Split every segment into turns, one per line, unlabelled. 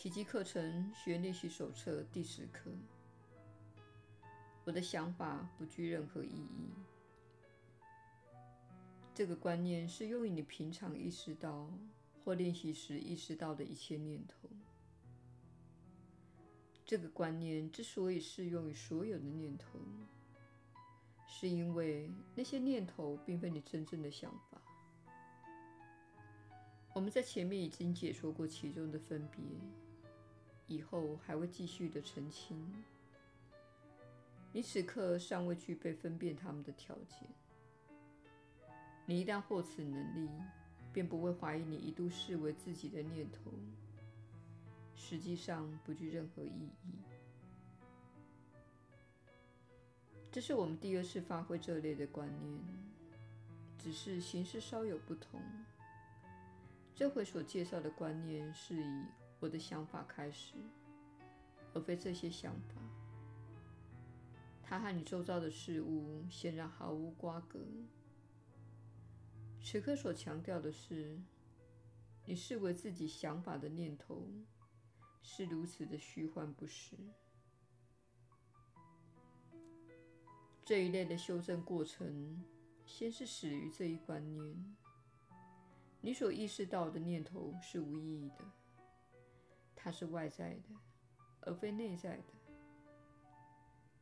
奇迹课程学练习手册第十课。我的想法不具任何意义。这个观念适用于你平常意识到或练习时意识到的一切念头。这个观念之所以适用于所有的念头，是因为那些念头并非你真正的想法。我们在前面已经解说过其中的分别，以后还会继续的澄清。你此刻尚未具备分辨他们的条件。你一旦获此能力，便不会怀疑你一度视为自己的念头，实际上不具任何意义。这是我们第二次发挥这类的观念，只是形式稍有不同。这回所介绍的观念是以我的想法开始，而非这些想法。它和你周遭的事物显然毫无瓜葛。此刻所强调的是，你视为自己想法的念头是如此的虚幻不实。这一类的修正过程，先是始于这一观念：你所意识到的念头是无意义的，它是外在的，而非内在的。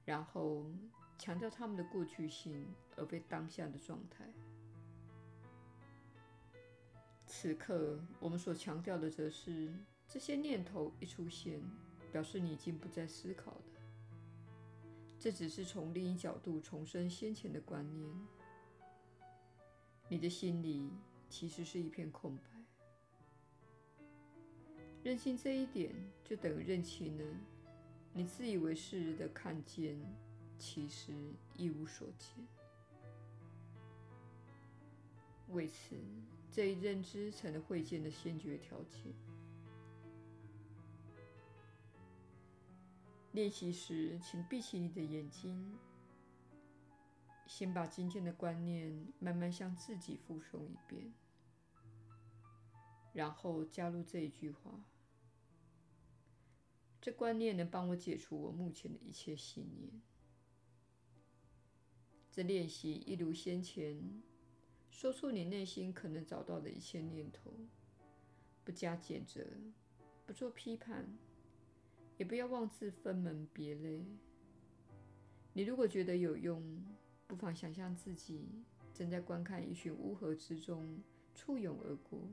然后强调他们的过去性，而非当下的状态。此刻，我们所强调的则是，这些念头一出现，表示你已经不再思考了。这只是从另一角度重申先前的观念。你的心里其实是一片空白。认清这一点，就等于认清了。你自以为是的看见，其实一无所见。为此，这一认知成了会见的先决条件。练习时，请闭起你的眼睛，先把今天的观念慢慢向自己复诵一遍，然后加入这一句话。这观念能帮我解除我目前的一切信念。这练习一如先前，说出你内心可能找到的一切念头，不加谴责，不做批判，也不要妄自分门别类。你如果觉得有用，不妨想象自己正在观看一群乌合之众簇拥而过，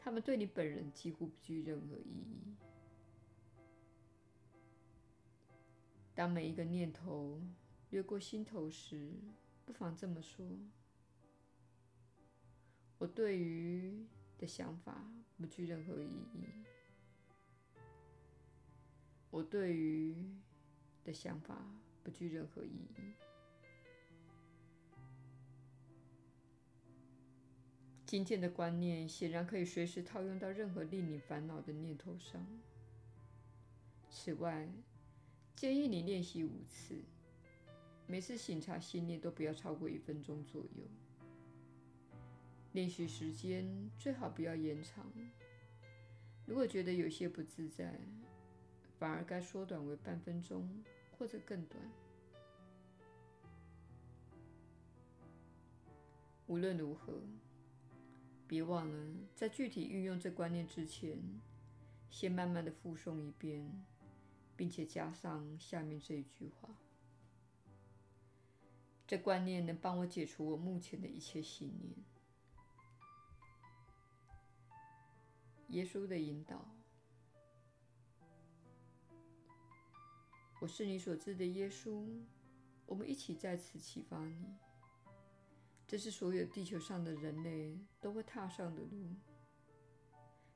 他们对你本人几乎不具任何意义。当每一个念头掠过心头时，不妨这么说：“我对于的想法不具任何意义。我对于的想法不具任何意义。”今天的观念显然可以随时套用到任何令你烦恼的念头上。此外，建议你练习五次，每次醒察心念都不要超过一分钟左右。练习时间最好不要延长。如果觉得有些不自在，反而该缩短为半分钟或者更短。无论如何，别忘了在具体运用这观念之前，先慢慢的复诵一遍。并且加上下面这一句话：这观念能帮我解除我目前的一切信念。耶稣的引导，我是你所知的耶稣。我们一起在此启发你。这是所有地球上的人类都会踏上的路，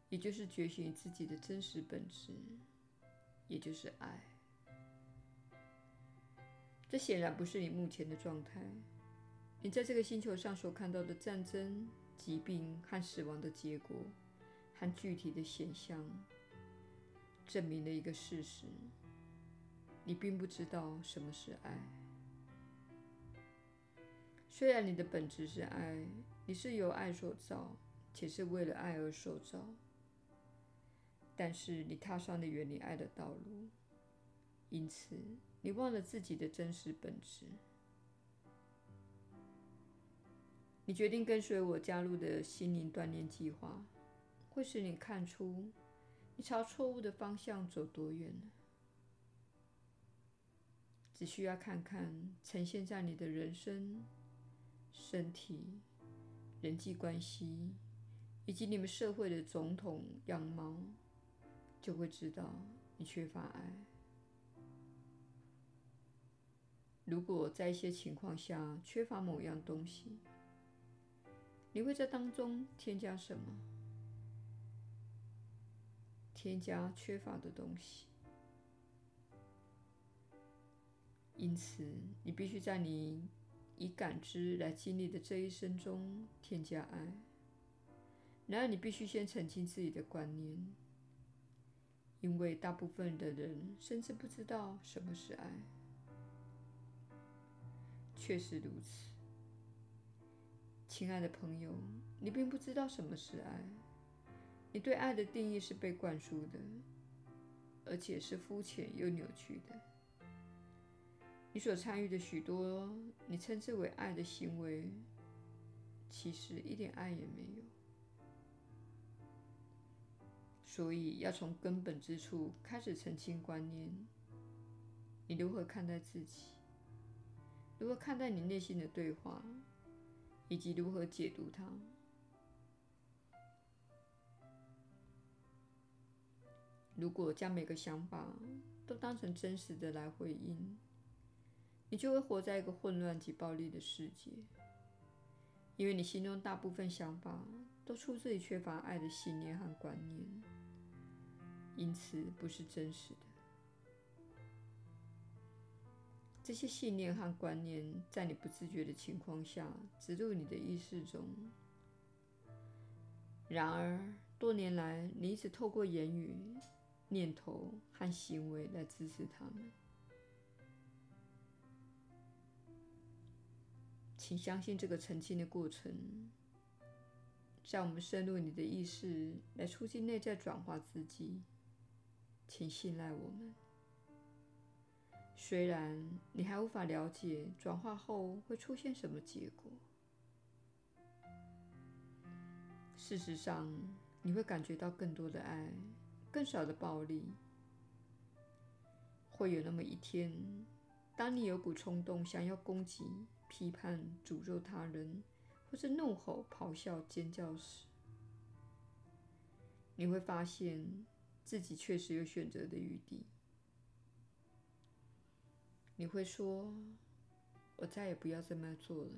也就是觉醒自己的真实本质。也就是爱，这显然不是你目前的状态。你在这个星球上所看到的战争、疾病和死亡的结果，和具体的现象，证明了一个事实：你并不知道什么是爱。虽然你的本质是爱，你是由爱所造，且是为了爱而受造。但是你踏上了远离爱的道路，因此你忘了自己的真实本质。你决定跟随我加入的心灵锻炼计划，会使你看出你朝错误的方向走多远了。只需要看看呈现在你的人生、身体、人际关系以及你们社会的总统样貌，就会知道你缺乏爱。如果在一些情况下缺乏某样东西，你会在当中添加什么？添加缺乏的东西。因此，你必须在你以感知来经历的这一生中添加爱。然而，你必须先澄清自己的观念，因为大部分的人甚至不知道什么是爱。确实如此。亲爱的朋友，你并不知道什么是爱。你对爱的定义是被灌输的，而且是肤浅又扭曲的。你所参与的许多你称之为爱的行为，其实一点爱也没有。所以，要从根本之处开始澄清观念：你如何看待自己？如何看待你内心的对话？以及如何解读它。如果将每个想法都当成真实的来回应，你就会活在一个混乱及暴力的世界，因为你心中大部分想法都出自于缺乏爱的信念和观念，因此不是真实的。这些信念和观念在你不自觉的情况下植入你的意识中。然而，多年来你一直透过言语、念头和行为来支持他们。请相信这个澄清的过程，在我们深入你的意识来促进内在转化自己。请信赖我们。虽然你还无法了解转化后会出现什么结果，事实上，你会感觉到更多的爱，更少的暴力。会有那么一天，当你有股冲动想要攻击、批判、诅咒他人，或是怒吼、咆哮、尖叫时，你会发现自己确实有选择的余地。你会说：“我再也不要这么做了。”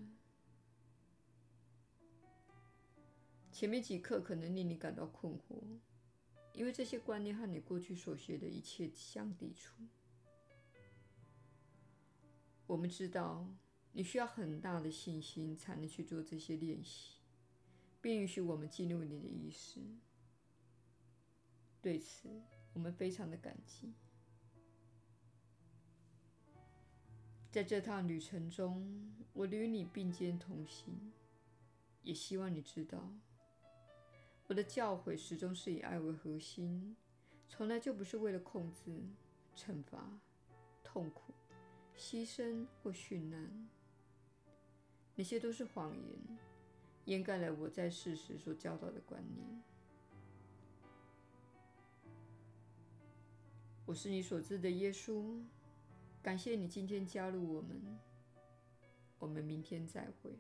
前面几课可能令你感到困惑，因为这些观念和你过去所学的一切相抵触。我们知道你需要很大的信心才能去做这些练习，并允许我们进入你的意识。对此，我们非常的感激。在这趟旅程中，我与你并肩同行，也希望你知道，我的教诲始终是以爱为核心，从来就不是为了控制、惩罚、痛苦、牺牲或殉难。那些都是谎言，掩盖了我在世时所教导的观念。我是你所知的耶稣。感谢你今天加入我们，我们明天再会。